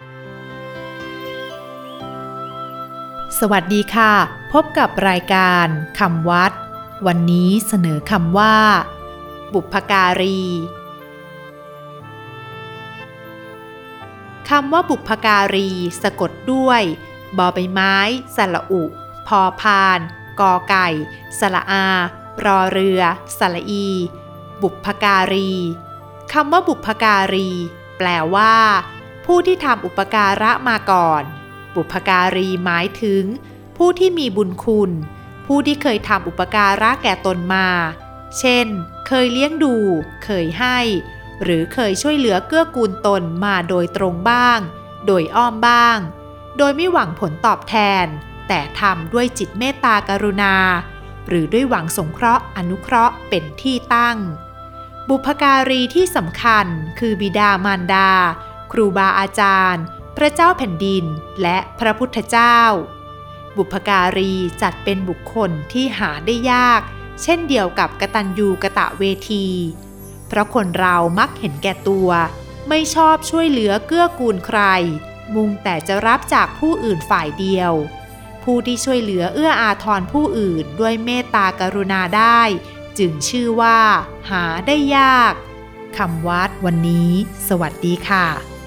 สวัสดีค่ะ พบกับรายการคำวัด วันนี้เสนอคำว่า บุพการีคำว่าบุพการี สะกดด้วยบอใบไม้ สระอุ พอพาน กอไก่ สระอา รอเรือ สระอี บุพการีคำว่าบุพการี แปลว่า ผู้ที่ทำอุปการะมาก่อน บุพการีหมายถึง ผู้ที่มีบุญคุณ ผู้ที่เคยทำอุปการะแก่ตนมา เช่น เคยเลี้ยงดู เคยให้ หรือเคยช่วยเหลือเกื้อกูลตนมาโดยตรงบ้าง โดยอ้อมบ้าง โดยไม่หวังผลตอบแทน แต่ทำด้วยจิตเมตตากรุณา หรือด้วยหวังสงเคราะห์อนุเคราะห์เป็นที่ตั้ง บุพการีที่สำคัญคือบิดามารดา ครูบาอาจารย์ พระเจ้าแผ่นดิน และพระพุทธเจ้า บุพการีจัดเป็นบุคคลที่หาได้ยาก เช่นเดียวกับกตัญญูกะตะเวที เพราะคนเรามักเห็นแก่ตัว ไม่ชอบช่วยเหลือเกื้อกูลใคร มุ่งแต่จะรับจากผู้อื่นฝ่ายเดียว ผู้ที่ช่วยเหลือเอื้ออาทรผู้อื่นด้วยเมตตากรุณาได้ จึงชื่อว่า หาได้ยากคำวัดวันนี้ สวัสดีค่ะ